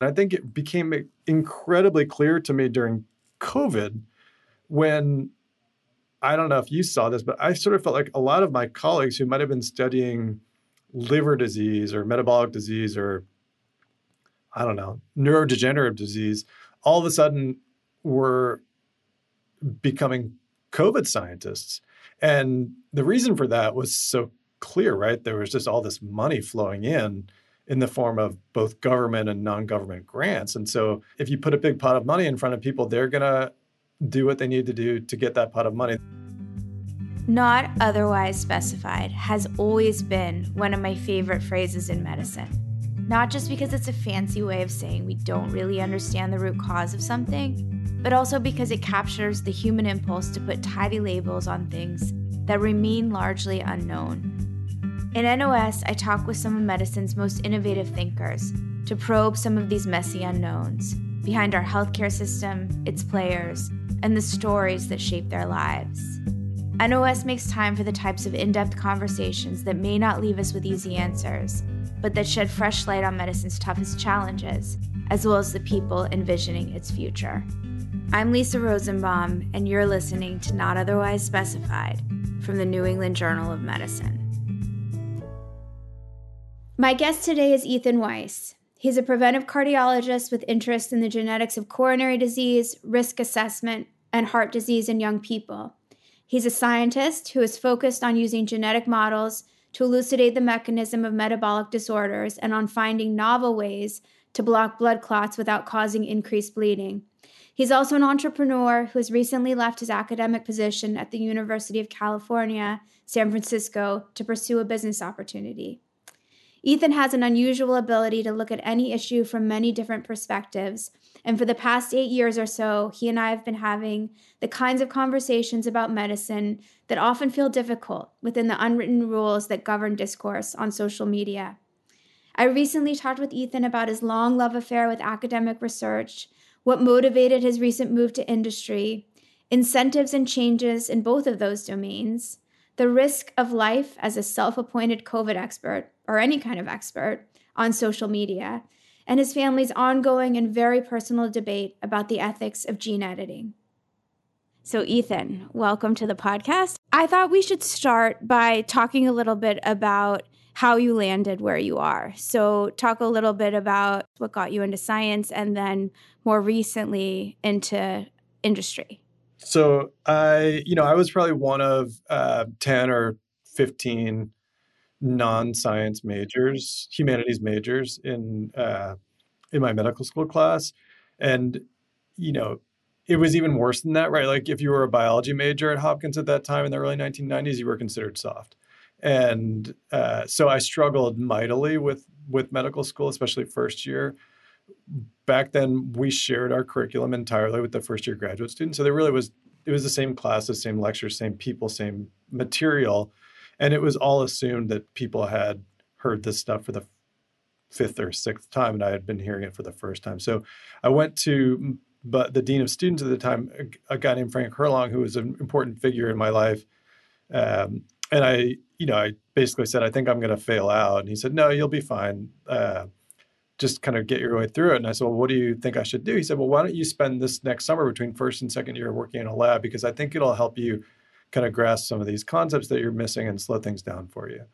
I think it became incredibly clear to me during COVID when I don't know if you saw this, but I sort of felt like a lot of my colleagues who might have been studying liver disease or metabolic disease or I don't know, neurodegenerative disease, all of a sudden were becoming COVID scientists. And the reason for that was so clear, right? There was just all this money flowing in in the form of both government and non-government grants. And so if you put a big pot of money in front of people, they're going to do what they need to do to get that pot of money. Not otherwise specified has always been one of my favorite phrases in medicine. Not just because it's a fancy way of saying we don't really understand the root cause of something, but also because it captures the human impulse to put tidy labels on things that remain largely unknown. In NOS, I talk with some of medicine's most innovative thinkers to probe some of these messy unknowns behind our healthcare system, its players, and the stories that shape their lives. NOS makes time for the types of in depth conversations that may not leave us with easy answers, but that shed fresh light on medicine's toughest challenges, as well as the people envisioning its future. I'm Lisa Rosenbaum, and you're listening to Not Otherwise Specified from the New England Journal of Medicine. My guest today is Ethan Weiss. He's a preventive cardiologist with interest in the genetics of coronary disease, risk assessment, and heart disease in young people. He's a scientist who is focused on using genetic models to elucidate the mechanism of metabolic disorders and on finding novel ways to block blood clots without causing increased bleeding. He's also an entrepreneur who has recently left his academic position at the University of California, San Francisco, to pursue a business opportunity. Ethan has an unusual ability to look at any issue from many different perspectives and for the past eight years or so, he and I have been having the kinds of conversations about medicine that often feel difficult within the unwritten rules that govern discourse on social media. I recently talked with Ethan about his long love affair with academic research, what motivated his recent move to industry, incentives and changes in both of those domains, the risk of life as a self appointed COVID expert, or any kind of expert, on social media, and his family's ongoing and very personal debate about the ethics of gene editing. So, Ethan, welcome to the podcast. I thought we should start by talking a little bit about how you landed where you are. So, talk a little bit about what got you into science and then more recently into industry. So, I, you know, I was probably one of uh, 10 or 15 non-science majors, humanities majors in uh, in my medical school class, and you know, it was even worse than that, right? Like if you were a biology major at Hopkins at that time in the early 1990s, you were considered soft, and uh, so I struggled mightily with with medical school, especially first year. Back then, we shared our curriculum entirely with the first year graduate students, so there really was it was the same classes, same lectures, same people, same material and it was all assumed that people had heard this stuff for the fifth or sixth time, and I had been hearing it for the first time. So I went to but the dean of students at the time, a, guy named Frank Herlong, who was an important figure in my life. Um, and I, you know, I basically said, I think I'm going to fail out. And he said, No, you'll be fine. Uh, just kind of get your way through it. And I said, Well, what do you think I should do? He said, Well, why don't you spend this next summer between first and second year working in a lab? Because I think it'll help you kind of grasp some of these concepts that you're missing and slow things down for you.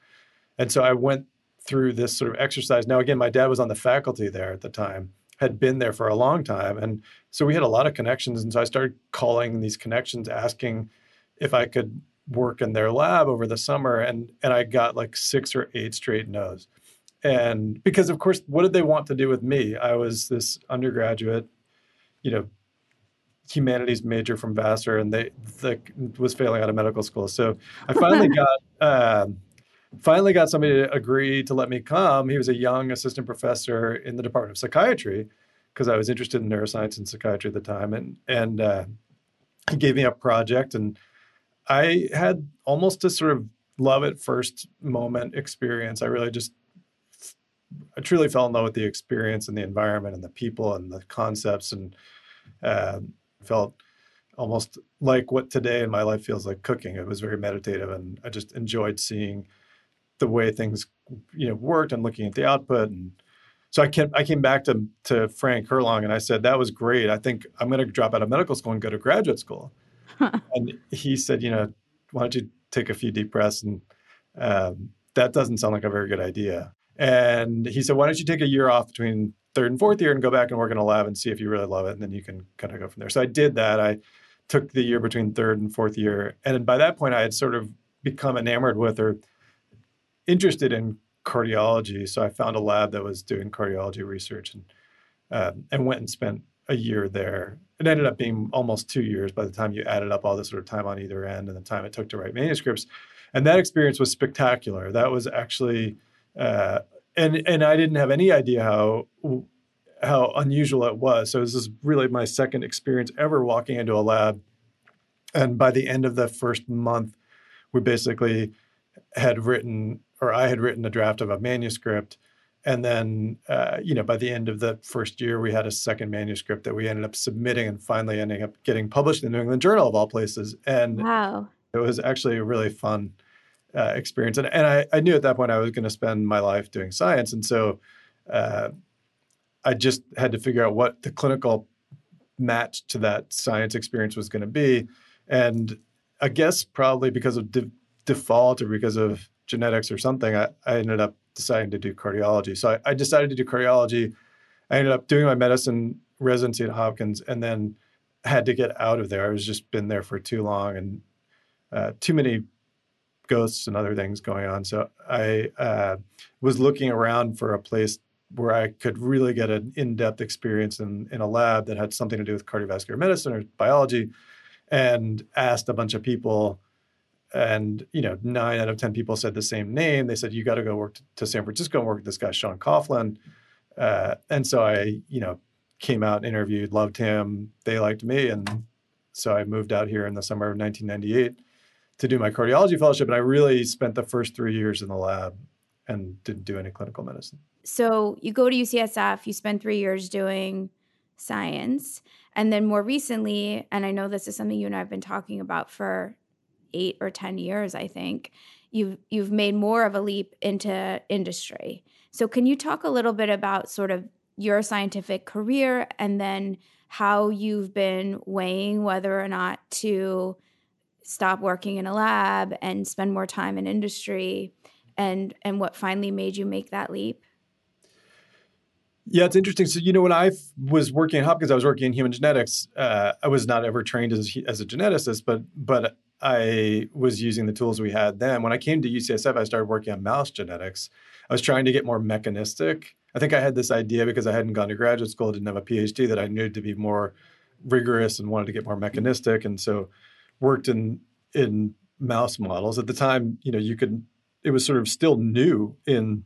And so I went through this sort of exercise. Now, again, my dad was on the faculty there at the time, had been there for a long time. And so we had a lot of connections. And so I started calling these connections, asking if I could work in their lab over the summer. And, and I got like six or eight straight no's. And because, of course, what did they want to do with me? I was this undergraduate, you know, humanities major from Vassar, and they the, was failing out of medical school. So I finally got um, finally got somebody to agree to let me come. He was a young assistant professor in the Department of Psychiatry because I was interested in neuroscience and psychiatry at the time, and and uh, he gave me a project, and I had almost a sort of love at first moment experience. I really just I truly fell in love with the experience and the environment and the people and the concepts and uh, felt almost like what today in my life feels like cooking. It was very meditative, and I just enjoyed seeing the way things you know worked and looking at the output. And so I came, I came back to, to Frank Herlong and I said, that was great. I think I'm going to drop out of medical school and go to graduate school. and he said, you know, why don't you take a few deep breaths? And um, that doesn't sound like a very good idea. And he said, why don't you take a year off between third and fourth year and go back and work in a lab and see if you really love it. And then you can kind of go from there. So I did that. I took the year between third and fourth year. And by that point, I had sort of become enamored with or interested in cardiology. So I found a lab that was doing cardiology research and um, and went and spent a year there. It ended up being almost two years by the time you added up all the sort of time on either end and the time it took to write manuscripts. And that experience was spectacular. That was actually, uh, and and I didn't have any idea how how unusual it was. So this is really my second experience ever walking into a lab. And by the end of the first month, we basically had written, or I had written a draft of a manuscript. And then, uh, you know, by the end of the first year, we had a second manuscript that we ended up submitting and finally ending up getting published in the New England Journal of all places. And wow. it was actually a really fun uh, experience. And, and I, I, knew at that point I was going to spend my life doing science. And so uh, I just had to figure out what the clinical match to that science experience was going to be. And I guess probably because of de- default or because of genetics or something, I, I, ended up deciding to do cardiology. So I, I, decided to do cardiology. I ended up doing my medicine residency at Hopkins and then had to get out of there. I was just been there for too long and uh, too many ghosts and other things going on. So I uh, was looking around for a place where I could really get an in-depth experience in, in a lab that had something to do with cardiovascular medicine or biology and asked a bunch of people. And you know nine out of ten people said the same name. They said you got to go work to san francisco and work with this guy shaun coughlin. Uh, and so i you know came out interviewed loved him. They liked me. And so i moved out here in the summer of 1998 to do my cardiology fellowship and i really spent the first three years in the lab and didn't do any clinical medicine. So you go to UCSF, you spend three years doing science. And then more recently, and I know this is something you and I have been talking about for eight or 10 years, I think, you've you've made more of a leap into industry. So can you talk a little bit about sort of your scientific career and then how you've been weighing whether or not to stop working in a lab and spend more time in industry and and what finally made you make that leap? Yeah, it's interesting. So, you know, when I was working at Hopkins, I was working in human genetics. Uh, I was not ever trained as, as a geneticist, but but I was using the tools we had then. When I came to UCSF, I started working on mouse genetics. I was trying to get more mechanistic. I think I had this idea because I hadn't gone to graduate school, didn't have a PhD, that I needed to be more rigorous and wanted to get more mechanistic, and so worked in in mouse models. At the time, you know, you could it was sort of still new in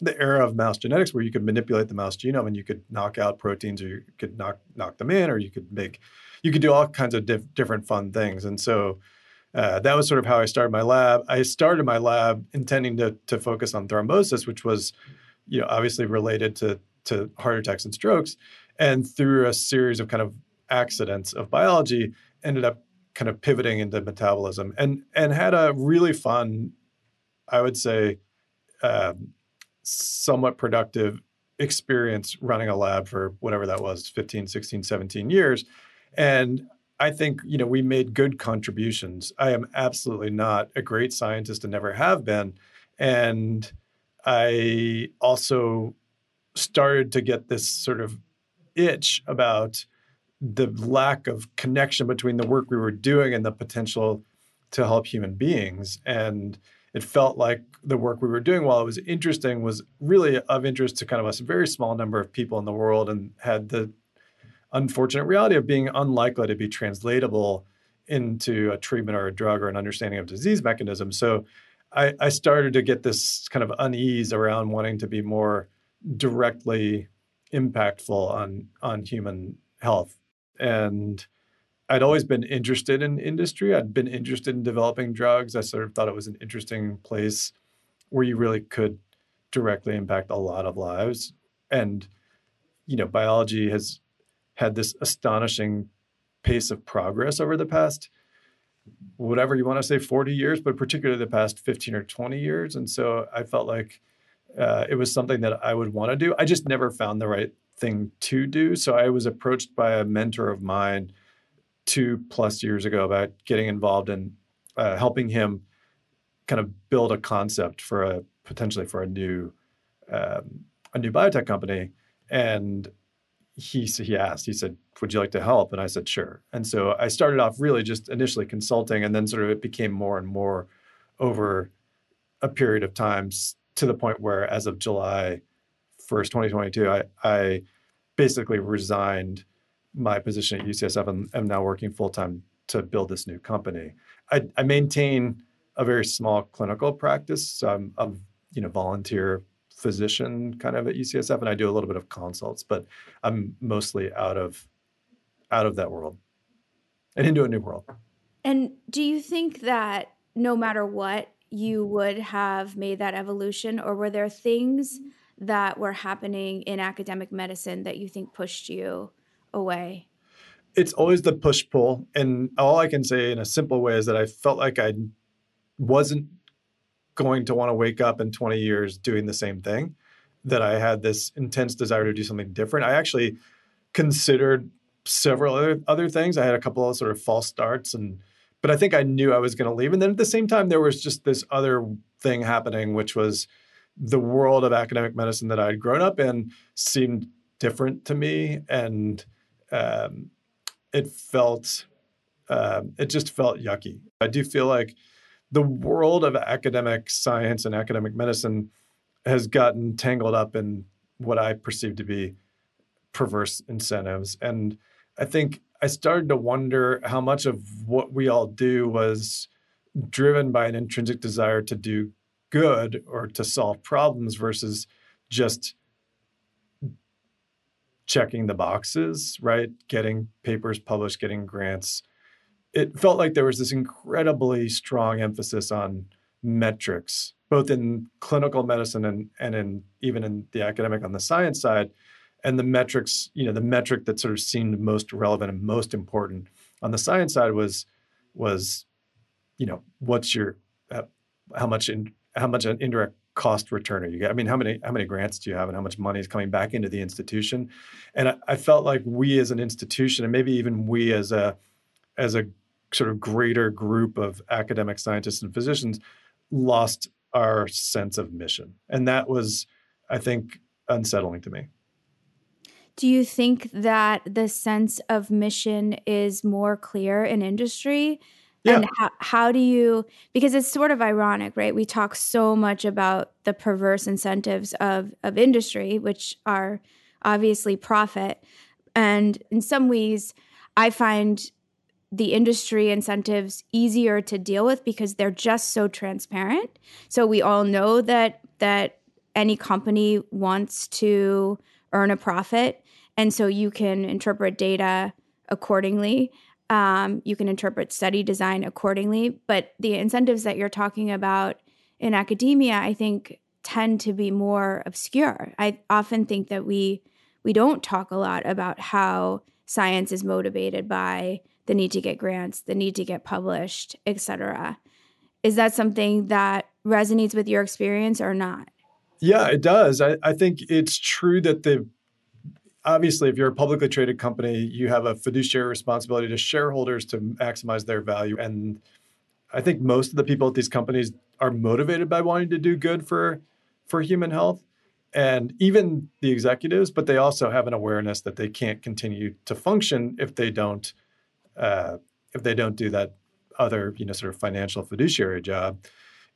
the era of mouse genetics where you could manipulate the mouse genome and you could knock out proteins or you could knock knock them in or you could make you could do all kinds of diff- different fun things and so uh, that was sort of how I started my lab. I started my lab intending to to focus on thrombosis, which was, you know, obviously related to to heart attacks and strokes, and through a series of kind of accidents of biology, ended up kind of pivoting into metabolism and and had a really fun I would say, um, somewhat productive experience running a lab for whatever that was 15 16 17 years. And i think you know we made good contributions. I am absolutely not a great scientist and never have been. And i also started to get this sort of itch about the lack of connection between the work we were doing and the potential to help human beings and it felt like the work we were doing, while it was interesting, was really of interest to kind of a very small number of people in the world and had the unfortunate reality of being unlikely to be translatable into a treatment or a drug or an understanding of disease mechanism. So I, I started to get this kind of unease around wanting to be more directly impactful on on human health. And I'd always been interested in industry. I'd been interested in developing drugs. I sort of thought it was an interesting place where you really could directly impact a lot of lives. And, you know, biology has had this astonishing pace of progress over the past, whatever you want to say, 40 years, but particularly the past 15 or 20 years. And so I felt like uh, it was something that I would want to do. I just never found the right thing to do. So I was approached by a mentor of mine two plus years ago about getting involved in uh, helping him kind of build a concept for a potentially for a new um, a new biotech company. And he he asked, he said, "Would you like to help?" And I said, "Sure." And so I started off really just initially consulting, and then sort of it became more and more over a period of times to the point where, as of July first, 2022, I I basically resigned my position at UCSF and am now working full time to build this new company. I, I, maintain a very small clinical practice. So I'm, I'm, you know, volunteer physician kind of at UCSF, and I do a little bit of consults, but I'm mostly out of out of that world and into a new world. And do you think that no matter what, you would have made that evolution, or were there things that were happening in academic medicine that you think pushed you away? It's always the push pull. And all I can say in a simple way is that I felt like I wasn't going to want to wake up in 20 years doing the same thing, that I had this intense desire to do something different. I actually considered several other, other things. I had a couple of sort of false starts and but I think I knew I was going to leave. And then at the same time, there was just this other thing happening, which was the world of academic medicine that I'd grown up in seemed different to me. And um, it felt um, it just felt yucky. I do feel like the world of academic science and academic medicine has gotten tangled up in what I perceive to be perverse incentives, and I think I started to wonder how much of what we all do was driven by an intrinsic desire to do good or to solve problems versus just checking the boxes, right? Getting papers published, getting grants. It felt like there was this incredibly strong emphasis on metrics, both in clinical medicine and, and in even in the academic on the science side. And the metrics, you know, the metric that sort of seemed most relevant and most important on the science side was was, you know, what's your uh, how much in how much an indirect cost return are you get? I mean, how many how many grants do you have, and how much money is coming back into the institution? And I, I felt like we as an institution, and maybe even we as a as a sort of greater group of academic scientists and physicians, lost our sense of mission, and that was, I think, unsettling to me. Do you think that the sense of mission is more clear in industry? Yeah. And how, how do you, because it's sort of ironic, right? We talk so much about the perverse incentives of, of industry, which are obviously profit. And in some ways, I find the industry incentives easier to deal with because they're just so transparent. So we all know that that any company wants to earn a profit, and so you can interpret data accordingly. Um, you can interpret study design accordingly. But the incentives that you're talking about in academia, I think, tend to be more obscure. I often think that we we don't talk a lot about how science is motivated by the need to get grants, the need to get published, etc. Is that something that resonates with your experience or not? Yeah, it does. I, I think it's true that the obviously, if you're a publicly traded company, you have a fiduciary responsibility to shareholders to maximize their value. And I think most of the people at these companies are motivated by wanting to do good for for human health and even the executives, but they also have an awareness that they can't continue to function if they don't uh, if they don't do that other you know sort of financial fiduciary job.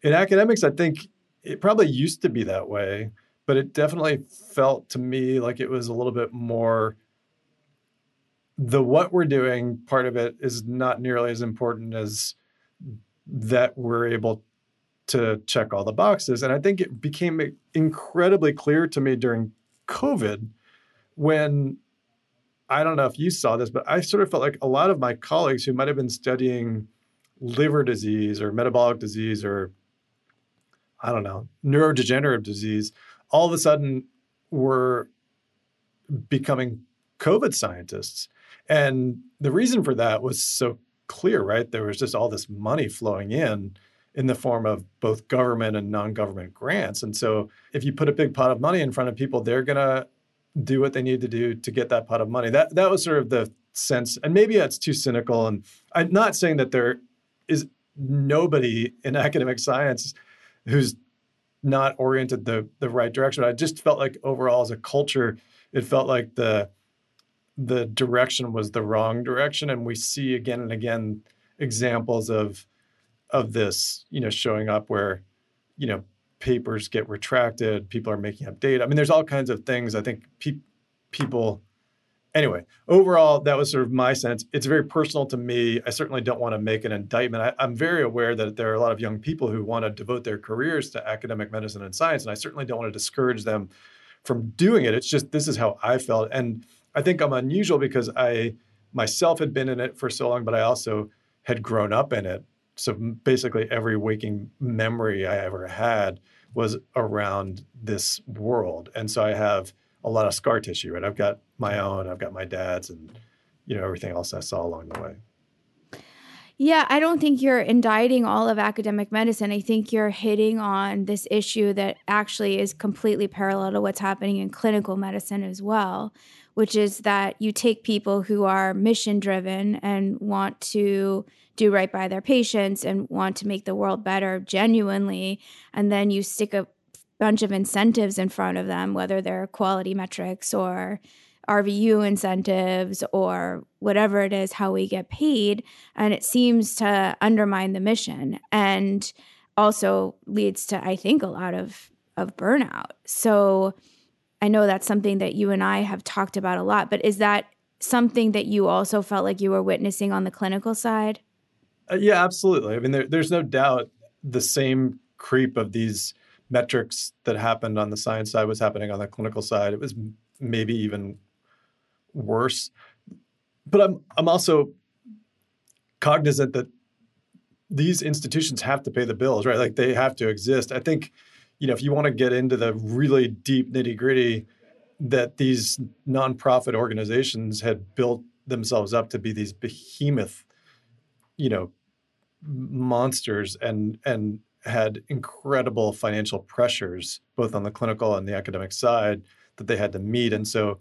In academics, I think it probably used to be that way but it definitely felt to me like it was a little bit more the what we're doing part of it is not nearly as important as that we're able to check all the boxes. And i think it became incredibly clear to me during covid when i don't know if you saw this but i sort of felt like a lot of my colleagues who might have been studying liver disease or metabolic disease or i don't know neurodegenerative disease all of a sudden we're becoming COVID scientists. And the reason for that was so clear, right? There was just all this money flowing in. in the form of both government and non-government grants. And so if you put a big pot of money in front of people, they're going to do what they need to do to get that pot of money. That that was sort of the sense. And maybe that's too cynical and I'm not saying that there is nobody in academic science who's not oriented the the right direction. I just felt like overall as a culture, it felt like the the direction was the wrong direction. And we see again and again examples of of this, you know, showing up where, you know, papers get retracted, people are making up data. I mean, there's all kinds of things. I think pe- people. Anyway, overall, that was sort of my sense. It's very personal to me. I certainly don't want to make an indictment. I, I'm very aware that there are a lot of young people who want to devote their careers to academic medicine and science, and I certainly don't want to discourage them from doing it. It's just this is how I felt, and I think I'm unusual because I myself had been in it for so long, but I also had grown up in it so basically every waking memory I ever had was around this world. And so I have a lot of scar tissue, right? I've got my own, I've got my dad's and you know everything else I saw along the way. Yeah, I don't think you're indicting all of academic medicine. I think you're hitting on this issue that actually is completely parallel to what's happening in clinical medicine as well, which is that you take people who are mission driven and want to do right by their patients and want to make the world better genuinely. And then you stick a bunch of incentives in front of them, whether they're quality metrics or RVU incentives or whatever it is, how we get paid. And it seems to undermine the mission and also leads to, I think, a lot of, of burnout. So I know that's something that you and I have talked about a lot, but is that something that you also felt like you were witnessing on the clinical side? Uh, yeah, absolutely. I mean, there, there's no doubt the same creep of these metrics that happened on the science side was happening on the clinical side. It was maybe even worse. But I'm I'm also cognizant that these institutions have to pay the bills, right? Like they have to exist. I think, you know, if you want to get into the really deep nitty gritty, that these nonprofit organizations had built themselves up to be these behemoth you know monsters and and had incredible financial pressures both on the clinical and the academic side that they had to meet and so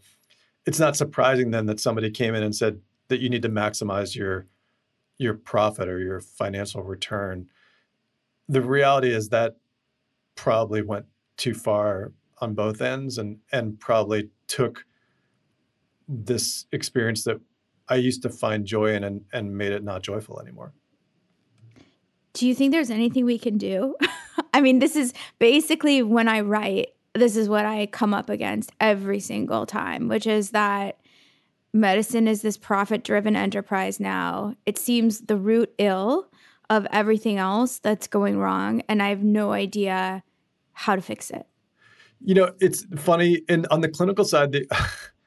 it's not surprising then that somebody came in and said that you need to maximize your your profit or your financial return the reality is that probably went too far on both ends and and probably took this experience that I used to find joy in and, and made it not joyful anymore. Do you think there's anything we can do? I mean, this is basically when I write, this is what I come up against every single time, which is that medicine is this profit driven enterprise now. It seems the root ill of everything else that's going wrong. And I have no idea how to fix it. You know, it's funny. And on the clinical side, the,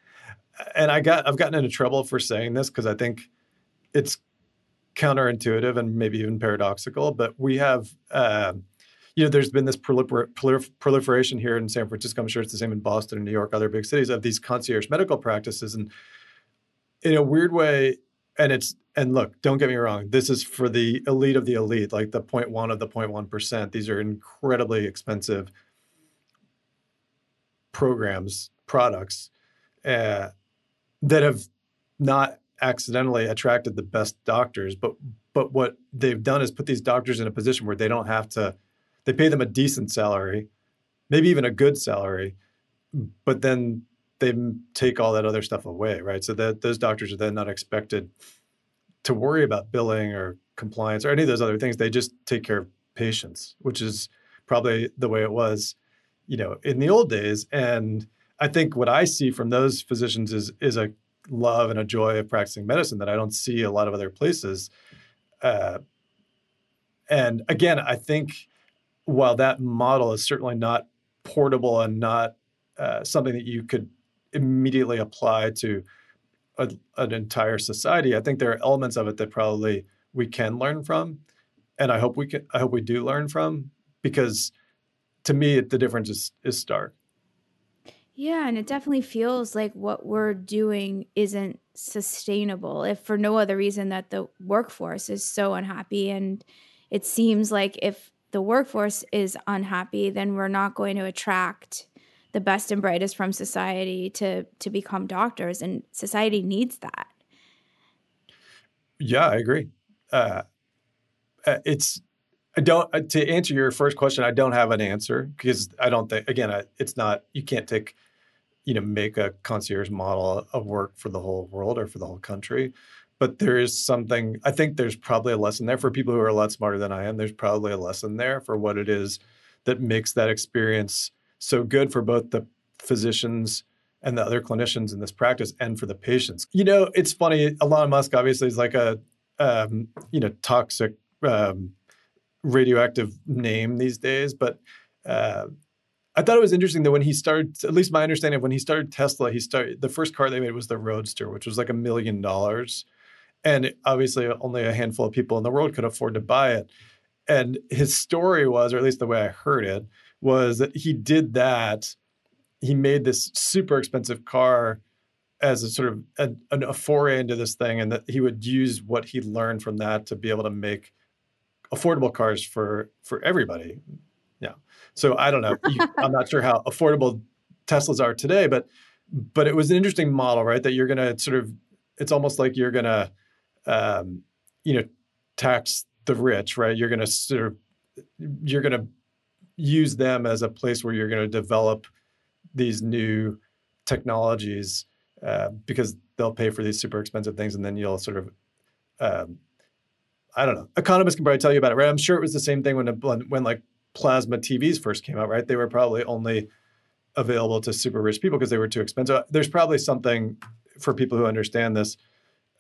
and I got I've gotten into trouble for saying this because I think it's counterintuitive and maybe even paradoxical. But we have, uh, you know, there's been this prolifer- prolifer- proliferation here in San Francisco. I'm sure it's the same in Boston and New York, other big cities, of these concierge medical practices. And in a weird way, and it's and look, don't get me wrong, this is for the elite of the elite, like the 0.1 of the 0.1 percent. These are incredibly expensive programs, products. Uh, that have not accidentally attracted the best doctors, but but what they've done is put these doctors in a position where they don't have to they pay them a decent salary, maybe even a good salary, but then they take all that other stuff away, right? So that those doctors are then not expected to worry about billing or compliance or any of those other things. They just take care of patients, which is probably the way it was, you know, in the old days. And I think what I see from those physicians is is a love and a joy of practicing medicine that I don't see a lot of other places. Uh, and again, I think while that model is certainly not portable and not uh, something that you could immediately apply to a, an entire society, I think there are elements of it that probably we can learn from, and I hope we can. I hope we do learn from because to me, the difference is is stark. Yeah, and it definitely feels like what we're doing isn't sustainable if for no other reason that the workforce is so unhappy and it seems like if the workforce is unhappy, then we're not going to attract the best and brightest from society to to become doctors, and society needs that. Yeah, I agree. Uh, uh it's I don't uh, to answer your first question. I don't have an answer because I don't think again I, it's not you can't take you know make a concierge model of work for the whole world or for the whole country but there is something i think there's probably a lesson there for people who are a lot smarter than i am. There's probably a lesson there for what it is that makes that experience so good for both the physicians and the other clinicians in this practice and for the patients. You know it's funny elon musk obviously is like a um, you know toxic um, radioactive name these days but uh, I thought it was interesting that when he started, at least my understanding of when he started Tesla, he started the first car they made was the Roadster, which was like a million dollars, and obviously only a handful of people in the world could afford to buy it. And his story was, or at least the way I heard it, was that he did that. He made this super expensive car as a sort of a, a foray into this thing, and that he would use what he learned from that to be able to make affordable cars for for everybody. Yeah. So I don't know. I'm not sure how affordable Teslas are today, but but it was an interesting model, right? That you're going to sort of, it's almost like you're going to, um, you know, tax the rich, right? You're going to sort of, you're going to use them as a place where you're going to develop these new technologies uh, because they'll pay for these super expensive things, and then you'll sort of, um, I don't know. Economists can probably tell you about it, right? I'm sure it was the same thing when when, when like plasma TVs first came out, right? They were probably only available to super rich people because they were too expensive. There's probably something for people who understand this.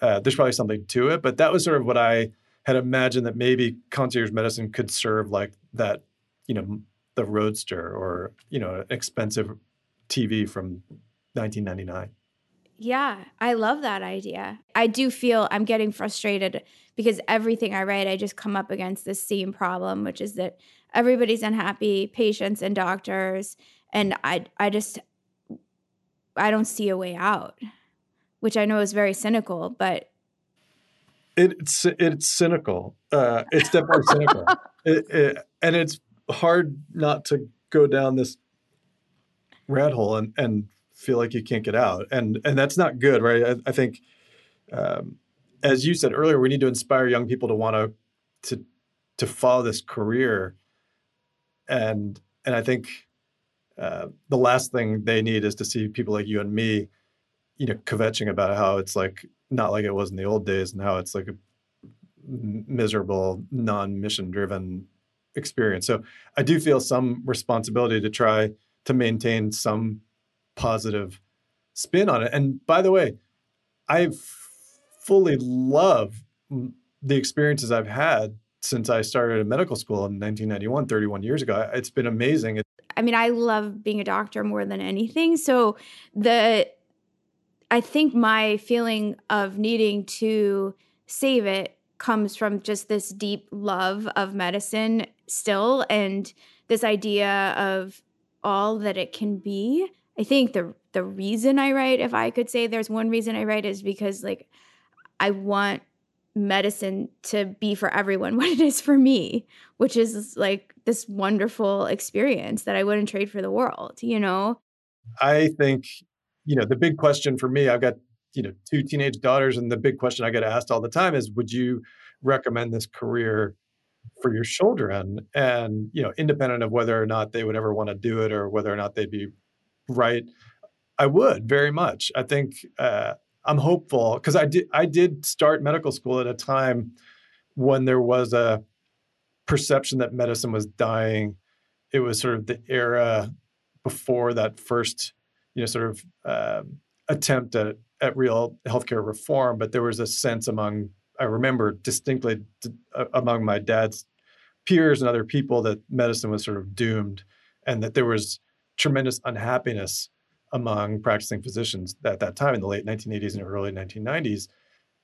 Uh, there's probably something to it, but that was sort of what I had imagined that maybe concierge medicine could serve like that, you know, the Roadster or you know, expensive TV from 1999. Yeah, I love that idea. I do feel I'm getting frustrated because everything I write, I just come up against this same problem, which is that everybody's unhappy, patients and doctors, and I I just I don't see a way out, which I know is very cynical, but it's it's cynical. Uh, it's definitely cynical, it, it, and it's hard not to go down this rat hole and and feel like you can't get out, and and that's not good, right? I, I think, um, as you said earlier, we need to inspire young people to want to to to follow this career and and I think uh, the last thing they need is to see people like you and me, you know, kvetching about how it's like not like it was in the old days and how it's like a miserable, non-mission driven experience. So I do feel some responsibility to try to maintain some positive spin on it. And by the way, I fully love the experiences I've had since I started in medical school in 1991, 31 years ago. It's been amazing. I mean, I love being a doctor more than anything. So the I think my feeling of needing to save it comes from just this deep love of medicine still and this idea of all that it can be. I think the the reason I write, if I could say there's one reason I write, is because like I want medicine to be for everyone what it is for me, which is like this wonderful experience that I wouldn't trade for the world, you know? I think, you know, the big question for me, I've got, you know, two teenage daughters, and the big question I get asked all the time is would you recommend this career for your children? And, you know, independent of whether or not they would ever want to do it or whether or not they'd be right, I would very much. I think, uh, I'm hopeful because I did I did start medical school at a time when there was a perception that medicine was dying. It was sort of the era before that first, you know, sort of uh, attempt at at real healthcare reform. But there was a sense among I remember distinctly among my dad's peers and other people that medicine was sort of doomed, and that there was tremendous unhappiness among practicing physicians at that time in the late 1980s and early 1990s.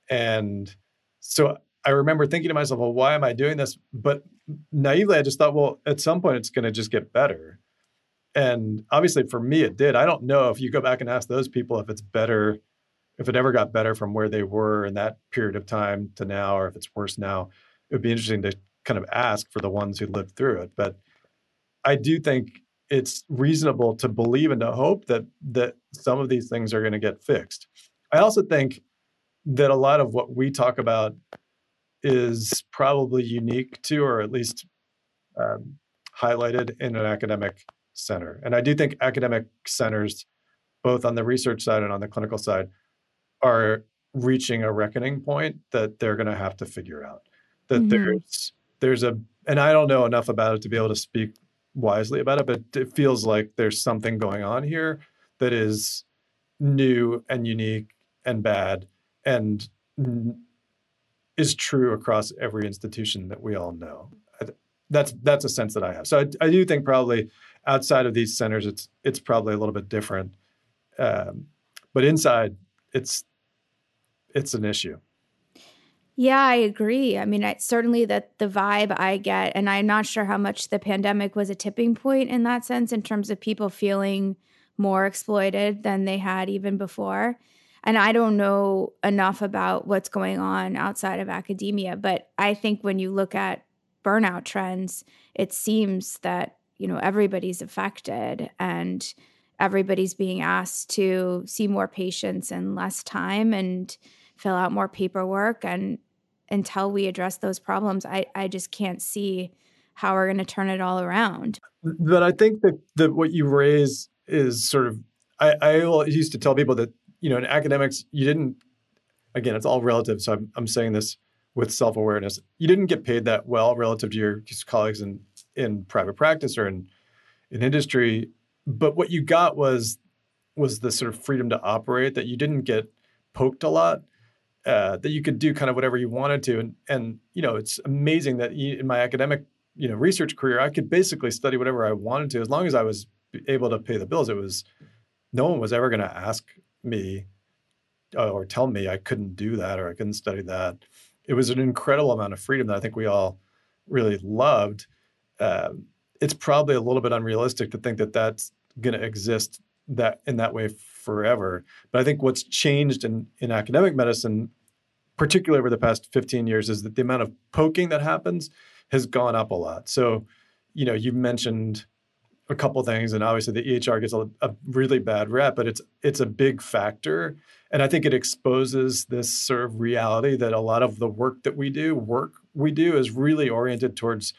And so I remember thinking to myself, well, why am I doing this? But naively, I just thought, well, at some point it's going to just get better. And obviously for me, it did. I don't know if you go back and ask those people if it's better, if it ever got better from where they were in that period of time to now, or if it's worse now. It would be interesting to kind of ask for the ones who lived through it. But I do think it's reasonable to believe and to hope that that some of these things are going to get fixed. I also think that a lot of what we talk about is probably unique to, or at least um, highlighted in an academic center. And I do think academic centers, both on the research side and on the clinical side, are reaching a reckoning point that they're going to have to figure out. That mm-hmm. there's there's a, and I don't know enough about it to be able to speak wisely about it, but it feels like there's something going on here that is new and unique and bad and is true across every institution that we all know. That's that's a sense that I have. So I, I do think probably outside of these centers, it's it's probably a little bit different, um, but inside, it's it's an issue. Yeah, I agree. I mean, I, certainly that the vibe I get, and I'm not sure how much the pandemic was a tipping point in that sense, in terms of people feeling more exploited than they had even before. And I don't know enough about what's going on outside of academia, but I think when you look at burnout trends, it seems that, you know, everybody's affected and everybody's being asked to see more patients in less time and fill out more paperwork and until we address those problems, I, I just can't see how we're going to turn it all around. But I think that, that what you raise is sort of, I, I used to tell people that you know, in academics, you didn't, again, it's all relative. So I'm, I'm saying this with self awareness. You didn't get paid that well relative to your colleagues in, in private practice or in, in industry. But what you got was was the sort of freedom to operate that you didn't get poked a lot, uh, that you could do kind of whatever you wanted to. And, and you know, it's amazing that in my academic, you know, research career, I could basically study whatever I wanted to as long as I was able to pay the bills. It was no one was ever going to ask me uh, or tell me I couldn't do that or I couldn't study that. It was an incredible amount of freedom that I think we all really loved. Um, it's probably a little bit unrealistic to think that that's going to exist that in that way forever. But I think what's changed in in academic medicine, particularly over the past 15 years, is that the amount of poking that happens has gone up a lot. So, you know, you mentioned a couple things, and obviously the EHR gets a, a, really bad rep, but it's it's a big factor, and I think it exposes this sort of reality that a lot of the work that we do, work we do, is really oriented towards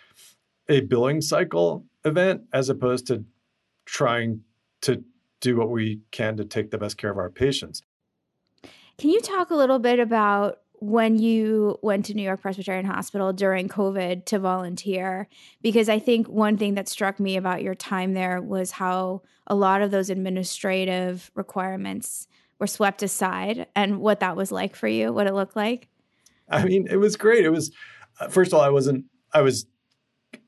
a billing cycle event as opposed to trying to do what we can to take the best care of our patients. Can you talk a little bit about when you went to New York Presbyterian Hospital during COVID to volunteer, because I think one thing that struck me about your time there was how a lot of those administrative requirements were swept aside and what that was like for you, what it looked like. I mean, it was great. It was, uh, first of all, I wasn't, I was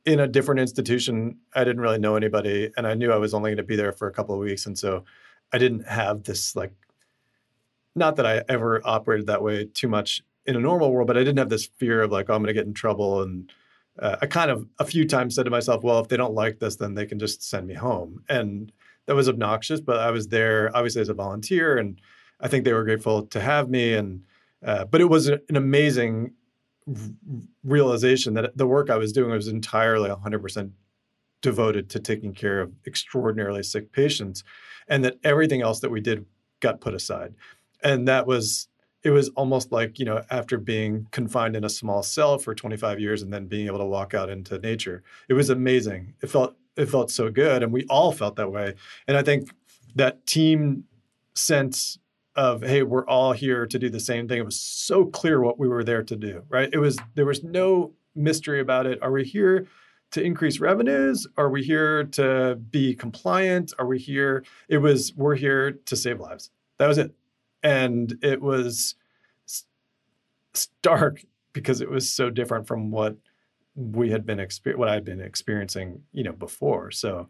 in a different institution. I didn't really know anybody and I knew I was only going to be there for a couple of weeks. And so I didn't have this like not that I ever operated that way too much in a normal world, but I didn't have this fear of like, oh, I'm going to get in trouble. And uh, I kind of a few times said to myself, well, if they don't like this, then they can just send me home. And that was obnoxious, but I was there obviously as a volunteer, and I think they were grateful to have me. And uh, but it was an amazing realization that the work I was doing was entirely 100% devoted to taking care of extraordinarily sick patients, and that everything else that we did got put aside. And that was it was almost like you know after being confined in a small cell for 25 years and then being able to walk out into nature it was amazing. It felt it felt so good and we all felt that way. And i think that team sense of hey we're all here to do the same thing. It was so clear what we were there to do right? It was there was no mystery about it. Are we here to increase revenues? Are we here to be compliant? Are we here it was we're here to save lives. That was it. And it was stark because it was so different from what we had been exper- what I'd been experiencing, you know, before. So,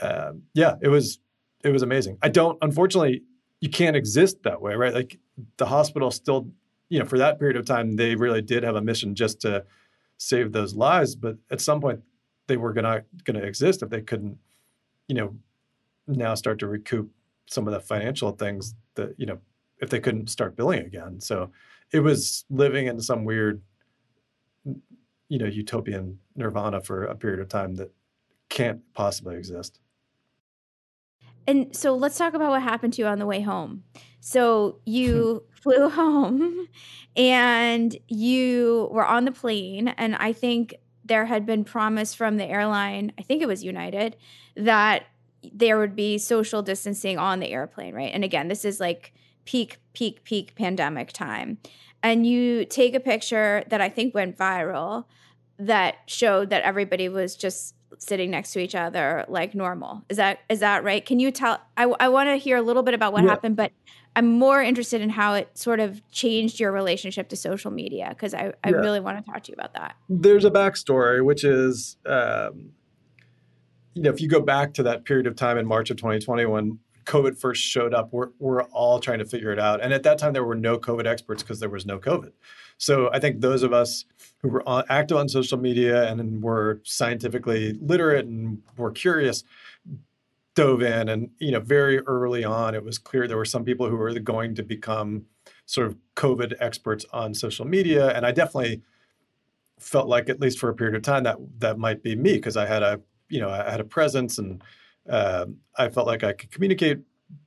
uh, yeah, it was it was amazing. I don't, unfortunately, you can't exist that way, right? Like the hospital still, you know, for that period of time, they really did have a mission just to save those lives, but at some point, they were gonna gonna exist if they couldn't, you know, now start to recoup some of the financial things that you know if they couldn't start billing again. So it was living in some weird you know utopian nirvana for a period of time that can't possibly exist. And so let's talk about what happened to you on the way home. So you hmm. flew home and you were on the plane and I think there had been promise from the airline, I think it was United, that there would be social distancing on the airplane, right? And again, this is like peak, peak, peak pandemic time. And you take a picture that I think went viral that showed that everybody was just sitting next to each other like normal. Is that is that right? Can you tell? I, I want to hear a little bit about what yeah. happened, but I'm more interested in how it sort of changed your relationship to social media because I, I yeah. really want to talk to you about that. There's a backstory, which is, um, you know, if you go back to that period of time in March of 2020 when COVID first showed up, we're, we're all trying to figure it out. And at that time, there were no COVID experts because there was no COVID. So I think those of us who were active on social media and were scientifically literate and were curious dove in. And you know, very early on, it was clear there were some people who were going to become sort of COVID experts on social media, and I definitely felt like, at least for a period of time, that that might be me because I had a you know I had a presence and uh, I felt like I could communicate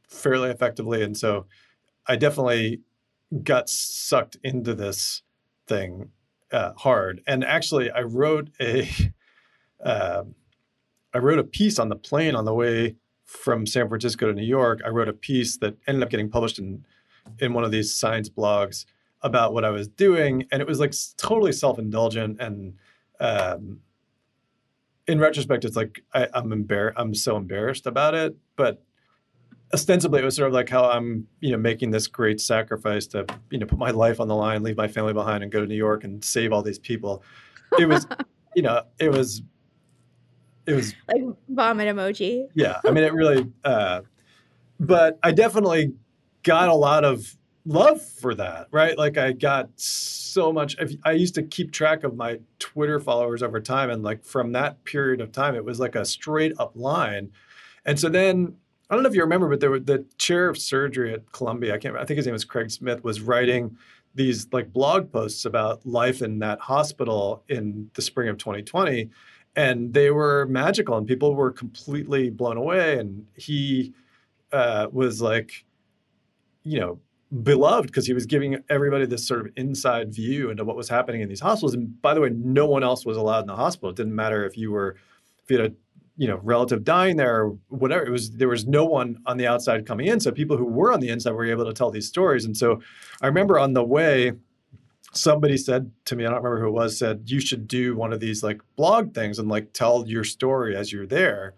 fairly effectively, and so I definitely got sucked into this thing uh, hard. And actually, I wrote a uh, I wrote a piece on the plane on the way from San Francisco to New York. I wrote a piece that ended up getting published in in one of these science blogs about what I was doing, and it was like totally self indulgent and. Um, in retrospect, it's like I, I'm embarrassed. I'm so embarrassed about it, but ostensibly it was sort of like how I'm, you know, making this great sacrifice to, you know, put my life on the line, leave my family behind, and go to New York and save all these people. It was, you know, it was, it was like vomit emoji. Yeah, I mean, it really. Uh, but I definitely got a lot of love for that, right? Like I got so much. I used to keep track of my Twitter followers over time, and like from that period of time, it was like a straight up line. And so then I don't know if you remember, but there were the chair of surgery at Columbia. I can't. I think his name was Craig Smith. Was writing these like blog posts about life in that hospital in the spring of 2020, and they were magical, and people were completely blown away. And he uh, was like, you know, beloved because he was giving everybody this sort of inside view into what was happening in these hospitals. And by the way, no one else was allowed in the hospital. It didn't matter if you were if you had a you know relative dying there or whatever it was there was no one on the outside coming in. So people who were on the inside were able to tell these stories. And so i remember on the way somebody said to me i don't remember who it was said you should do one of these like blog things and like tell your story as you're there.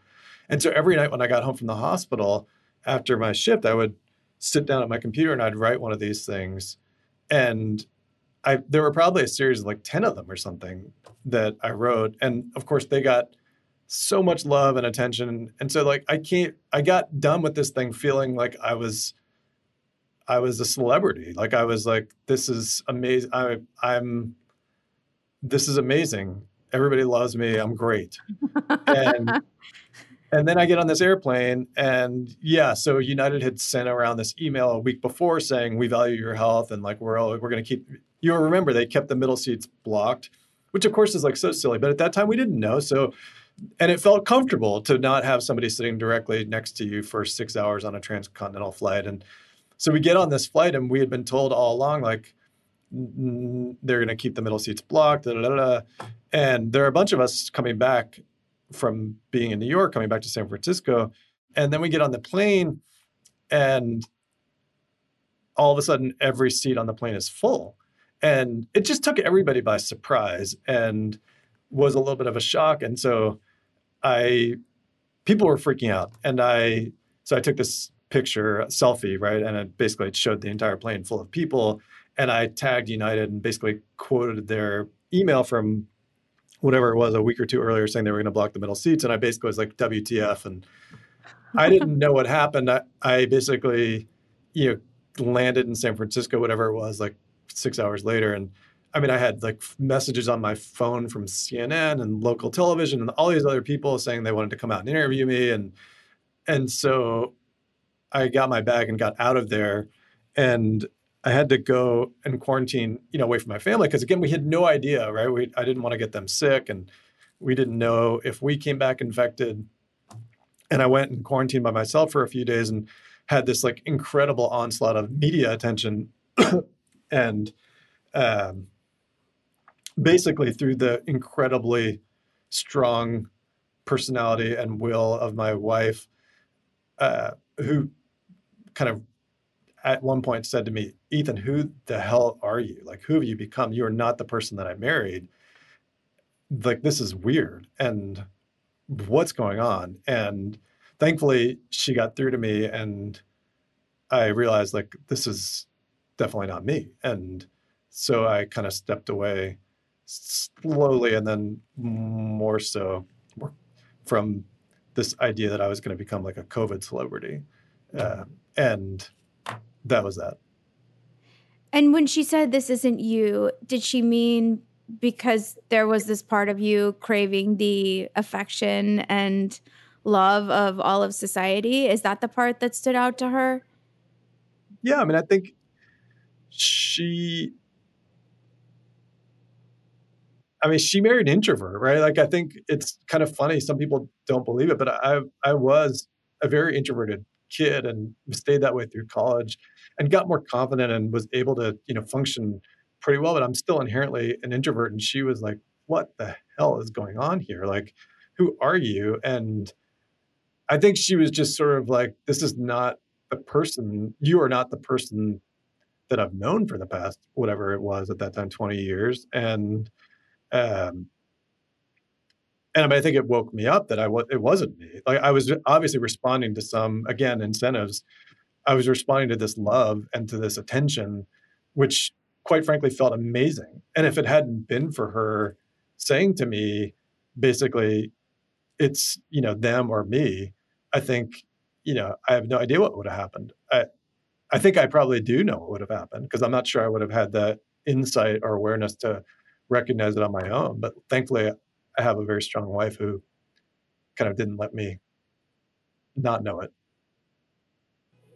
And so every night when i got home from the hospital after my shift i would sit down at my computer and i'd write one of these things. And I there were probably a series of like 10 of them or something that I wrote. And of course they got so much love and attention. And so like i can't i got done with this thing feeling like i was i was a celebrity. Like i was like this is amazing i i'm this is amazing. Everybody loves me. I'm great. And and then i get on this airplane and yeah so united had sent around this email a week before saying we value your health and like we're all we're going to keep you remember they kept the middle seats blocked which of course is like so silly but at that time we didn't know. So and it felt comfortable to not have somebody sitting directly next to you for six hours on a transcontinental flight. And so we get on this flight, and we had been told all along, like, they're going to keep the middle seats blocked. Da, da, da, and there are a bunch of us coming back from being in New York, coming back to San Francisco. And then we get on the plane, and all of a sudden, every seat on the plane is full. And it just took everybody by surprise and was a little bit of a shock. And so I people were freaking out, and I so I took this picture, selfie, right, and it basically showed the entire plane full of people, and I tagged United and basically quoted their email from whatever it was a week or two earlier saying they were going to block the middle seats, and I basically was like WTF, and I didn't know what happened. I, I basically, you know, landed in San Francisco, whatever it was, like six hours later, and I mean, I had like messages on my phone from CNN and local television and all these other people saying they wanted to come out and interview me, and and so I got my bag and got out of there, and I had to go and quarantine, you know, away from my family because again, we had no idea, right? We, I didn't want to get them sick, and we didn't know if we came back infected. And I went and quarantined by myself for a few days and had this like incredible onslaught of media attention, and um, basically through the incredibly strong personality and will of my wife, uh, who kind of at one point said to me, Ethan, who the hell are you? Like, who have you become? You are not the person that I married. Like, this is weird. And what's going on? And thankfully, she got through to me, and I realized, like, this is definitely not me. And so I kind of stepped away slowly and then more so from this idea that I was going to become like a COVID celebrity. Uh, and that was that. And when she said this isn't you, did she mean because there was this part of you craving the affection and love of all of society? Is that the part that stood out to her? Yeah, I mean, I think she I mean, she married an introvert, right? Like, I think it's kind of funny. Some people don't believe it, but I, I was a very introverted kid and stayed that way through college and got more confident and was able to, you know, function pretty well. But I'm still inherently an introvert. And she was like, what the hell is going on here? Like, who are you? And I think she was just sort of like, this is not the person, you are not the person that I've known for the past, whatever it was at that time, 20 years. And, um, and I, mean, I think it woke me up that I was it wasn't me. Like I was obviously responding to some again incentives. I was responding to this love and to this attention, which quite frankly felt amazing. And if it hadn't been for her saying to me, basically, it's you know them or me, I think you know I have no idea what would have happened. I I think I probably do know what would have happened because I'm not sure I would have had that insight or awareness to recognize it on my own. But thankfully, I have a very strong wife who kind of didn't let me not know it.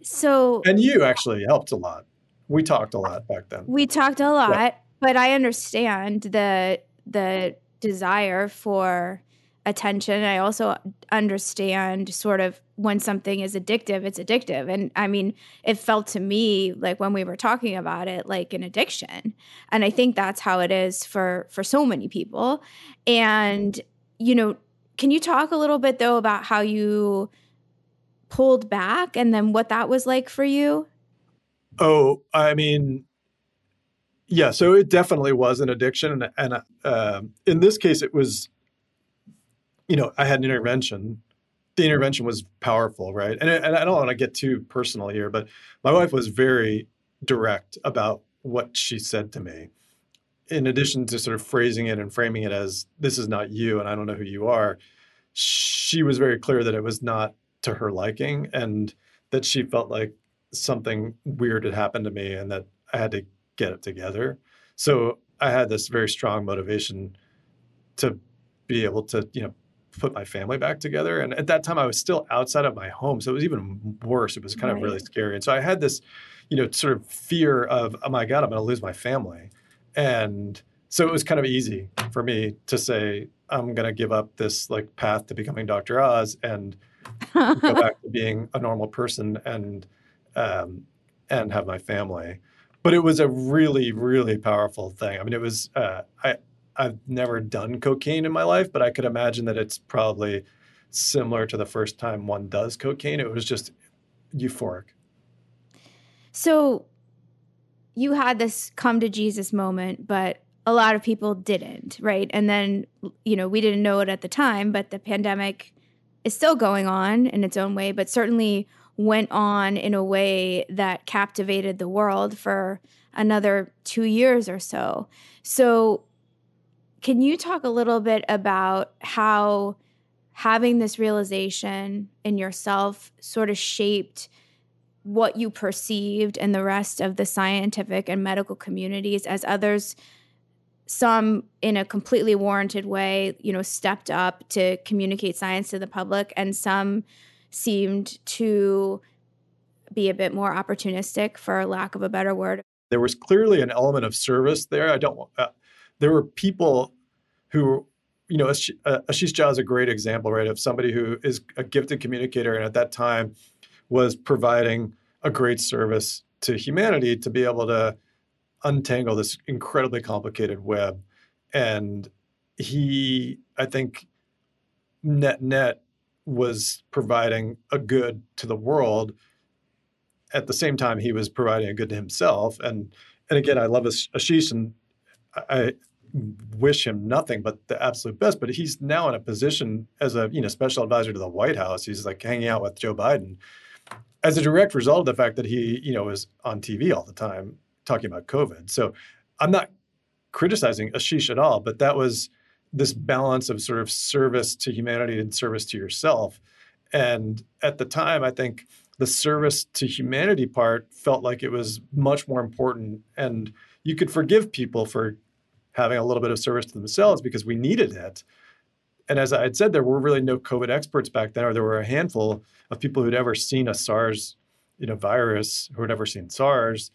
So, and you actually helped a lot. We talked a lot back then. We talked a lot, yeah. but I understand the the desire for attention. I also understand sort of when something is addictive, it's addictive. And I mean, it felt to me like when we were talking about it like an addiction. And I think that's how it is for for so many people. And you know, can you talk a little bit though about how you pulled back and then what that was like for you? Oh, I mean, yeah, so it definitely was an addiction, and, and uh, in this case, it was you know, I had an intervention. The intervention was powerful, right? And, and I don't want to get too personal here, but my wife was very direct about what she said to me. In addition to sort of phrasing it and framing it as this is not you and I don't know who you are, she was very clear that it was not to her liking and that she felt like something weird had happened to me and that I had to get it together. So I had this very strong motivation to be able to, you know, put my family back together. And at that time, I was still outside of my home, so it was even worse. It was kind right. of really scary. And so I had this, you know, sort of fear of, oh my god, I'm going to lose my family. And so it was kind of easy for me to say, I'm going to give up this like path to becoming Dr. Oz and go back to being a normal person and um, and have my family. But it was a really, really powerful thing. I mean, it was uh, I I've never done cocaine in my life, but I could imagine that it's probably similar to the first time one does cocaine. It was just euphoric. So you had this come to Jesus moment, but a lot of people didn't, right? And then, you know, we didn't know it at the time, but the pandemic is still going on in its own way, but certainly went on in a way that captivated the world for another two years or so. So, can you talk a little bit about how having this realization in yourself sort of shaped what you perceived and the rest of the scientific and medical communities as others some in a completely warranted way you know stepped up to communicate science to the public and some seemed to be a bit more opportunistic for lack of a better word There was clearly an element of service there. I don't. Uh, there were people who, you know, Ashish, uh, Ashish Jha is a great example, right, of somebody who is a gifted communicator, and at that time was providing a great service to humanity to be able to untangle this incredibly complicated web. And he, I think, net net was providing a good to the world. At the same time, he was providing a good to himself. And and again, I love Ashish, and I wish him nothing but the absolute best. But he's now in a position as a you know special advisor to the White House. He's like hanging out with Joe Biden as a direct result of the fact that he you know was on TV all the time talking about COVID. So I'm not criticizing Ashish at all, but that was this balance of sort of service to humanity and service to yourself. And at the time, I think the service to humanity part felt like it was much more important. And you could forgive people for having a little bit of service to themselves because we needed it. And as I had said, there were really no COVID experts back then, or there were a handful of people who'd ever seen a SARS, you know, virus, who had ever seen SARS.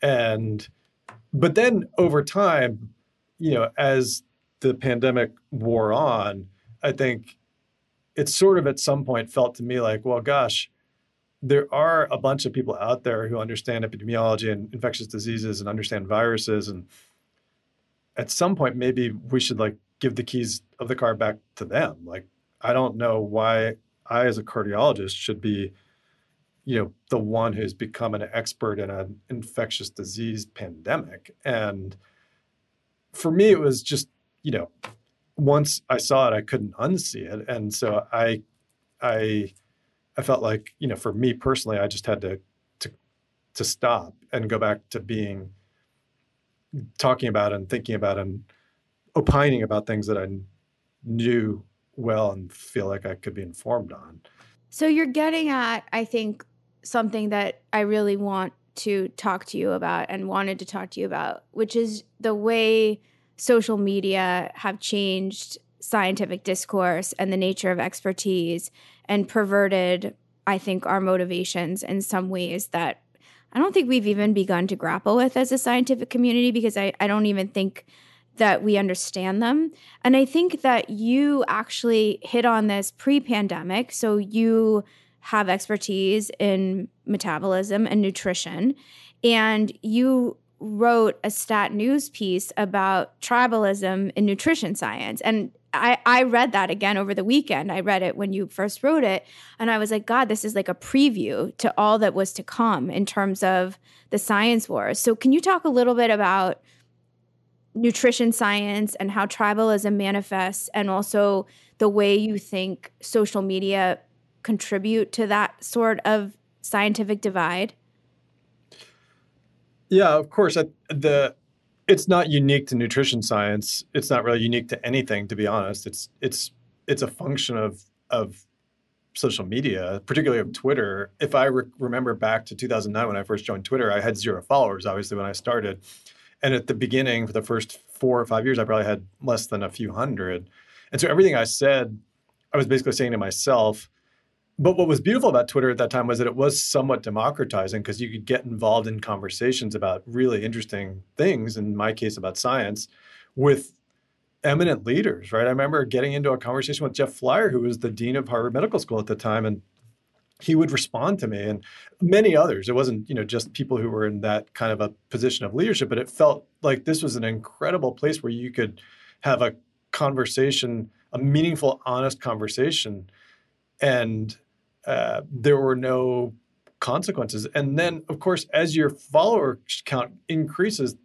And but then over time, you know, as the pandemic wore on, I think it sort of at some point felt to me like, well, gosh, there are a bunch of people out there who understand epidemiology and infectious diseases and understand viruses. And at some point, maybe we should like give the keys of the car back to them. Like, I don't know why I, as a cardiologist, should be, you know, the one who's become an expert in an infectious disease pandemic. And for me, it was just you know, once I saw it, I couldn't unsee it, and so I, I, I felt like you know, for me personally, I just had to to to stop and go back to being talking about and thinking about and opining about things that I knew well and feel like I could be informed on. So you're getting at, I think, something that I really want to talk to you about and wanted to talk to you about, which is the way social media have changed scientific discourse and the nature of expertise and perverted, I think, our motivations in some ways that I don't think we've even begun to grapple with as a scientific community because I, I don't even think that we understand them. And I think that you actually hit on this pre pandemic. So you have expertise in metabolism and nutrition, and you wrote a stat news piece about tribalism in nutrition science. And I, I read that again over the weekend. I read it when you first wrote it. And I was like, God, this is like a preview to all that was to come in terms of the science wars. So, can you talk a little bit about nutrition science and how tribalism manifests, and also the way you think social media contribute to that sort of scientific divide? Yeah, of course. The it's not unique to nutrition science. It's not really unique to anything, to be honest. It's it's it's a function of of social media, particularly of Twitter. If I re- remember back to 2009 when I first joined Twitter, I had zero followers, obviously, when I started. And at the beginning, for the first four or five years, I probably had less than a few hundred. And so everything I said, I was basically saying to myself, but what was beautiful about Twitter at that time was that it was somewhat democratizing because you could get involved in conversations about really interesting things, in my case about science, with eminent leaders, right? I remember getting into a conversation with Jeff Flier, who was the dean of Harvard Medical School at the time, and he would respond to me and many others. It wasn't, you know, just people who were in that kind of a position of leadership, but it felt like this was an incredible place where you could have a conversation, a meaningful, honest conversation. And uh, there were no consequences. And then, of course, as your follower count increases,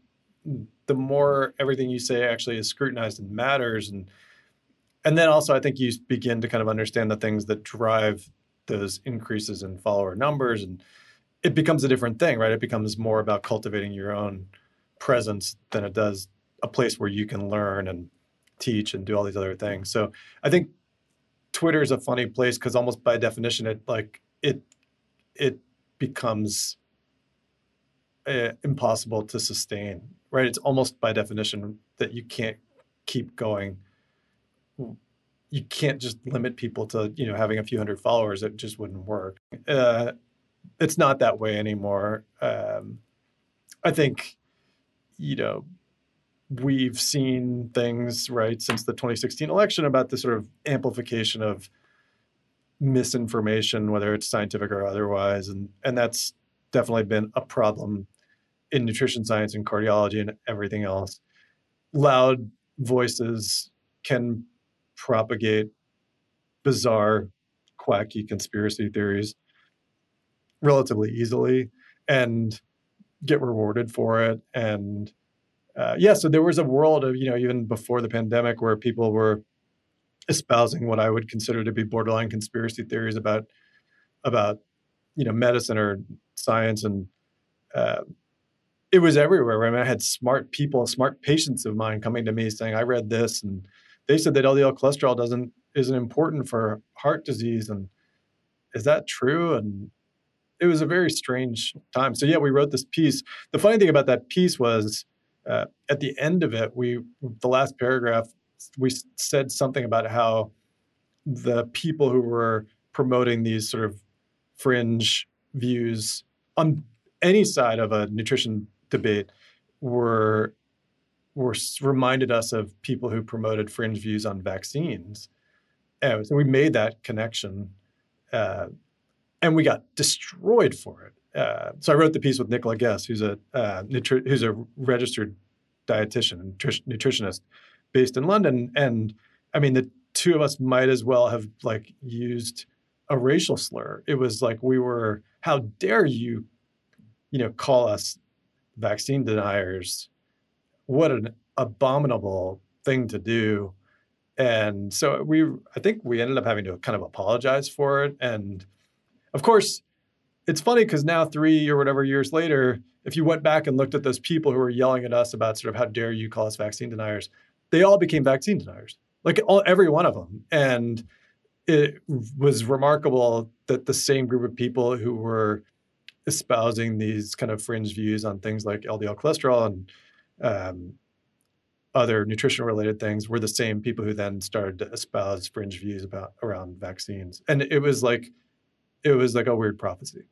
the more everything you say actually is scrutinized and matters. And and then also, I think you begin to kind of understand the things that drive those increases in follower numbers, and it becomes a different thing, right? It becomes more about cultivating your own presence than it does a place where you can learn and teach and do all these other things. So I think Twitter is a funny place because almost by definition, it like it it becomes uh, impossible to sustain. Right? It's almost by definition that you can't keep going. You can't just limit people to you know having a few hundred followers. It just wouldn't work. Uh, it's not that way anymore. Um, I think, you know, we've seen things right since the 2016 election about the sort of amplification of misinformation, whether it's scientific or otherwise, and and that's definitely been a problem in nutrition science and cardiology and everything else. Loud voices can propagate bizarre, quacky conspiracy theories relatively easily and get rewarded for it. And uh, yeah, so there was a world of, you know, even before the pandemic where people were espousing what I would consider to be borderline conspiracy theories about about you know medicine or science, and uh, it was everywhere. I mean, I had smart people, smart patients of mine coming to me saying, "I read this," and they said that LDL cholesterol doesn't isn't important for heart disease, and is that true? And it was a very strange time. So yeah, we wrote this piece. The funny thing about that piece was uh, at the end of it, we the last paragraph we said something about how the people who were promoting these sort of fringe views on any side of a nutrition debate were were reminded us of people who promoted fringe views on vaccines. And so we made that connection, uh, and we got destroyed for it. Uh, so I wrote the piece with Nicola Guess, who's a uh, nutri- who's a registered dietitian, and nutritionist, based in London. And I mean, the two of us might as well have like used a racial slur. It was like we were, how dare you, you know, call us vaccine deniers? What an abominable thing to do. And so we, I think we ended up having to kind of apologize for it. And of course, it's funny because now, three or whatever years later, if you went back and looked at those people who were yelling at us about sort of how dare you call us vaccine deniers, they all became vaccine deniers, like all, every one of them. And it was remarkable that the same group of people who were espousing these kind of fringe views on things like LDL cholesterol and um, other nutrition related things were the same people who then started to espouse fringe views about around vaccines. And it was like it was like a weird prophecy.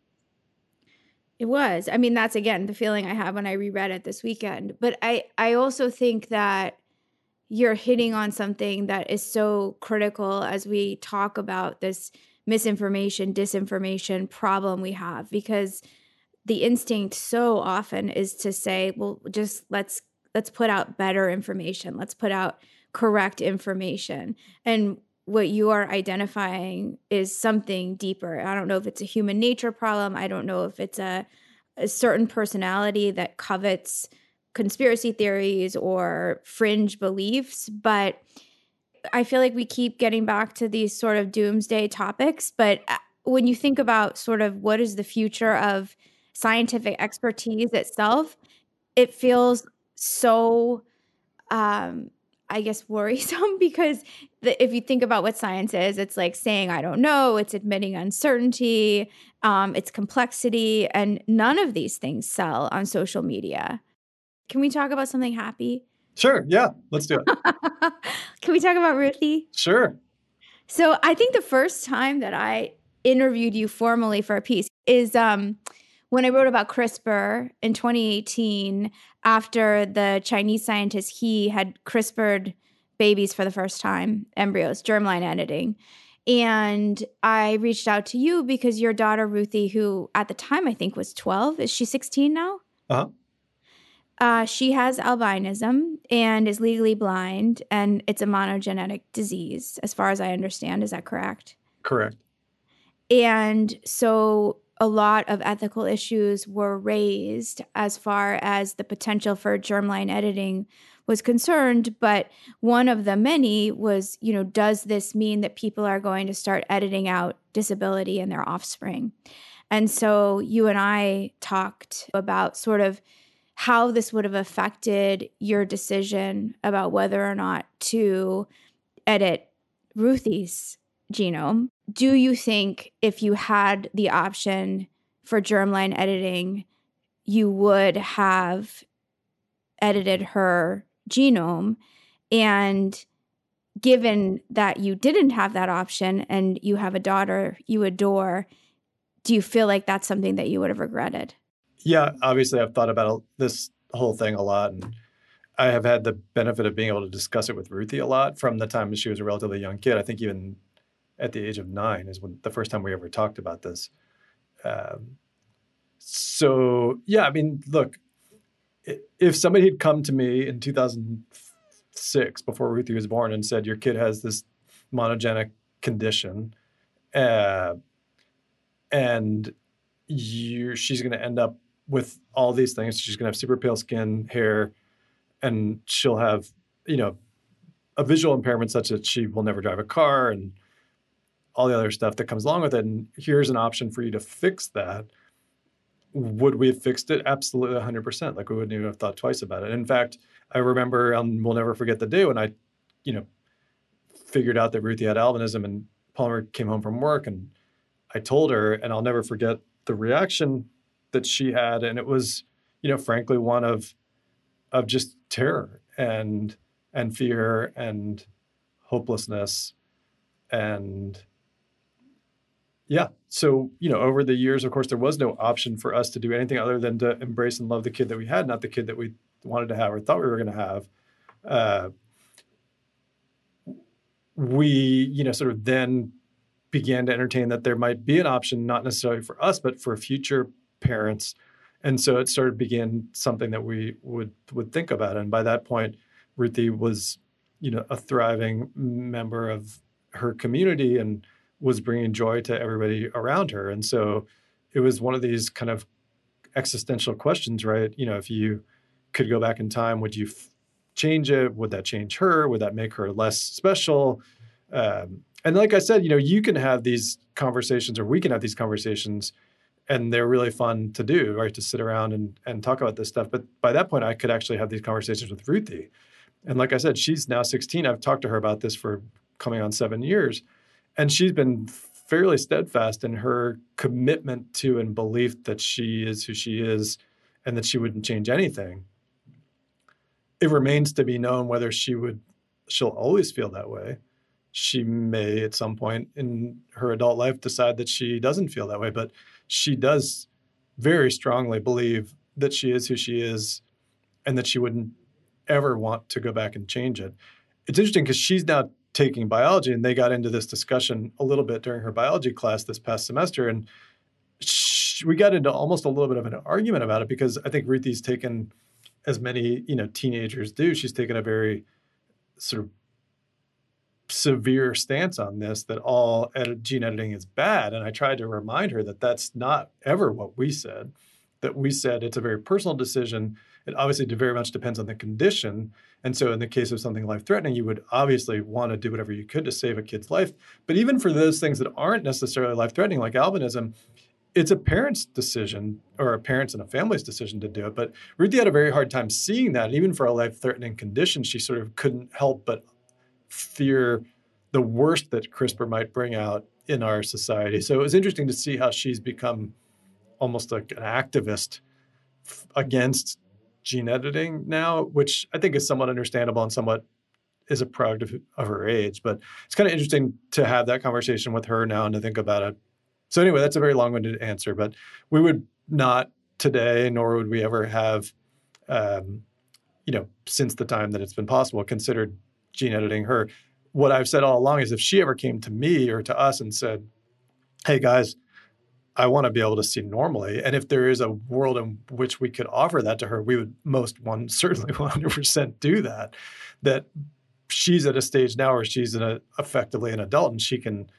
It was. I mean, that's again the feeling I have when I reread it this weekend. But I I also think that you're hitting on something that is so critical as we talk about this misinformation, disinformation problem we have because the instinct so often is to say, well, just let's let's put out better information. Let's put out correct information. And what you are identifying is something deeper. I don't know if it's a human nature problem. I don't know if it's a, a certain personality that covets conspiracy theories or fringe beliefs, but I feel like we keep getting back to these sort of doomsday topics. But uh, when you think about sort of what is the future of scientific expertise itself, it feels so, um, I guess, worrisome because the, if you think about what science is, it's like saying, I don't know, it's admitting uncertainty, um, it's complexity, and none of these things sell on social media. Can we talk about something happy? Sure. Yeah. Let's do it. Can we talk about Ruthie? Sure. So I think the first time that I interviewed you formally for a piece is um, when I wrote about CRISPR in 2018 after the Chinese scientist he had CRISPRed babies for the first time, embryos, germline editing. And I reached out to you because your daughter Ruthie, who at the time I think was 12, is she 16 now? Uh-huh. Uh, she has albinism and is legally blind, and it's a monogenetic disease, as far as I understand. Is that correct? Correct. And so a lot of ethical issues were raised as far as the potential for germline editing was concerned. But one of the many was, you know, does this mean that people are going to start editing out disability in their offspring? And so you and I talked about sort of how this would have affected your decision about whether or not to edit Ruthie's genome. Do you think if you had the option for germline editing, you would have edited her genome? And given that you didn't have that option and you have a daughter you adore, do you feel like that's something that you would have regretted? Yeah, obviously, I've thought about this whole thing a lot, and I have had the benefit of being able to discuss it with Ruthie a lot from the time she was a relatively young kid. I think even at the age of nine is when the first time we ever talked about this. Um, so yeah, I mean, look, if somebody had come to me in 2006 before Ruthie was born and said your kid has this monogenic condition, uh, and you she's going to end up with all these things. She's going to have super pale skin, hair, and she'll have you know a visual impairment such that she will never drive a car and all the other stuff that comes along with it. And here's an option for you to fix that. Would we have fixed it? Absolutely 100%. Like we wouldn't even have thought twice about it. In fact, I remember, um, we'll never forget the day when I, you know, figured out that Ruthie had albinism and Palmer came home from work and I told her, and I'll never forget the reaction that she had. And it was, you know, frankly, one of, of just terror and, and fear and hopelessness and yeah. So, you know, over the years, of course, there was no option for us to do anything other than to embrace and love the kid that we had, not the kid that we wanted to have or thought we were going to have. Uh, we, you know, sort of then began to entertain that there might be an option, not necessarily for us, but for future parents. And so it started began something that we would would think about. And by that point, Ruthie was, you know, a thriving member of her community and was bringing joy to everybody around her. And so it was one of these kind of existential questions, right? You know, if you could go back in time, would you f- change it? Would that change her? Would that make her less special? Um, and like I said, you know, you can have these conversations, or we can have these conversations, and they're really fun to do, right? To sit around and and talk about this stuff. But by that point, I could actually have these conversations with Ruthie. And like I said, she's now 16. I've talked to her about this for coming on seven years and she's been fairly steadfast in her commitment to and belief that she is who she is and that she wouldn't change anything. It remains to be known whether she would she'll always feel that way. She may at some point in her adult life decide that she doesn't feel that way, but she does very strongly believe that she is who she is and that she wouldn't ever want to go back and change it. It's interesting because she's now taking biology, and they got into this discussion a little bit during her biology class this past semester, and we got into almost a little bit of an argument about it because I think Ruthie's taken, as many you know teenagers do, she's taken a very sort of severe stance on this that all gene editing is bad, and I tried to remind her that that's not ever what we said. That we said it's a very personal decision it obviously very much depends on the condition. And so, in the case of something life threatening, you would obviously want to do whatever you could to save a kid's life. But even for those things that aren't necessarily life threatening, like albinism, it's a parent's decision or a parent's and a family's decision to do it. But Ruthie had a very hard time seeing that. Even for a life threatening condition, she sort of couldn't help but fear the worst that CRISPR might bring out in our society. So it was interesting to see how she's become almost like an activist against gene editing now, which I think is somewhat understandable and somewhat is a product of, of her age. But it's kind of interesting to have that conversation with her now and to think about it. So anyway, that's a very long-winded answer, but we would not today, nor would we ever have, um, you know, since the time that it's been possible, considered gene editing her. What I've said all along is if she ever came to me or to us and said, "Hey guys, I want to be able to see normally. And if there is a world in which we could offer that to her, we would most one certainly 100% do that. That she's at a stage now where she's a, effectively an adult and she can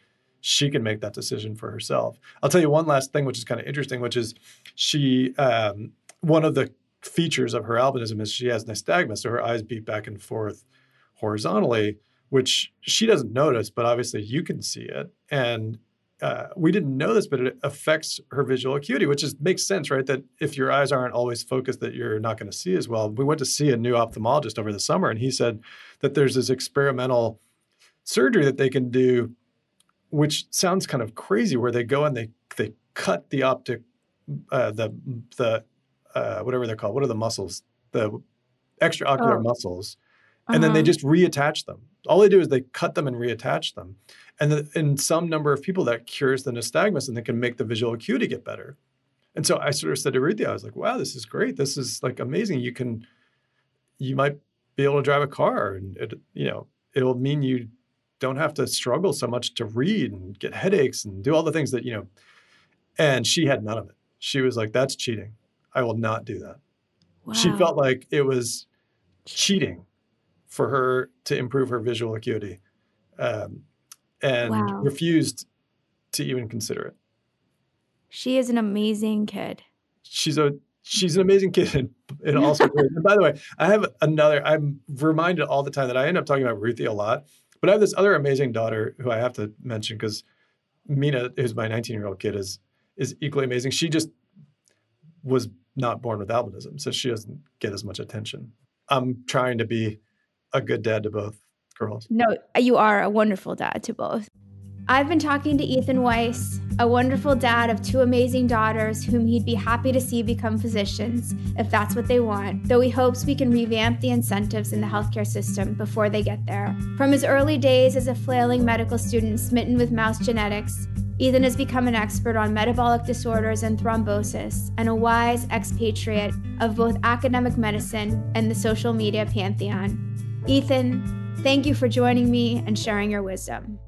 she can make that decision for herself. I'll tell you one last thing, which is kind of interesting, which is she um, one of the features of her albinism is she has nystagmus, so her eyes beat back and forth horizontally, which she doesn't notice, but obviously you can see it. And uh, we didn't know this, but it affects her visual acuity, which is makes sense, right? That if your eyes aren't always focused, that you're not going to see as well. We went to see a new ophthalmologist over the summer, and he said that there's this experimental surgery that they can do, which sounds kind of crazy, where they go and they they cut the optic, uh, the the uh, whatever they're called. What are the muscles? The extraocular oh. muscles, and uh-huh. then they uh-huh. just reattach them. All they do is they cut them and reattach them. And the, in some number of people, that cures the nystagmus and they can make the visual acuity get better. And so I sort of said to Ruthie, I was like, wow, this is great. This is like amazing. You can, you might be able to drive a car and it, you know, it'll mean you don't have to struggle so much to read and get headaches and do all the things that, you know, and she had none of it. She was like, that's cheating. I will not do that. Wow. She felt like it was cheating for her to improve her visual acuity um, and wow. refused to even consider it. She is an amazing kid. She's a she's an amazing kid and also great. And by the way, I have another. I'm reminded all the time that I end up talking about Ruthie a lot, but I have this other amazing daughter who I have to mention because Mina, who's my 19 year old kid, is is equally amazing. She just was not born with albinism, so she doesn't get as much attention. I'm trying to be a good dad to both girls. No, you are a wonderful dad to both. I've been talking to Ethan Weiss, a wonderful dad of two amazing daughters whom he'd be happy to see become physicians if that's what they want, though he hopes we can revamp the incentives in the healthcare system before they get there. From his early days as a flailing medical student smitten with mouse genetics, Ethan has become an expert on metabolic disorders and thrombosis and a wise expatriate of both academic medicine and the social media pantheon. Ethan, thank you for joining me and sharing your wisdom.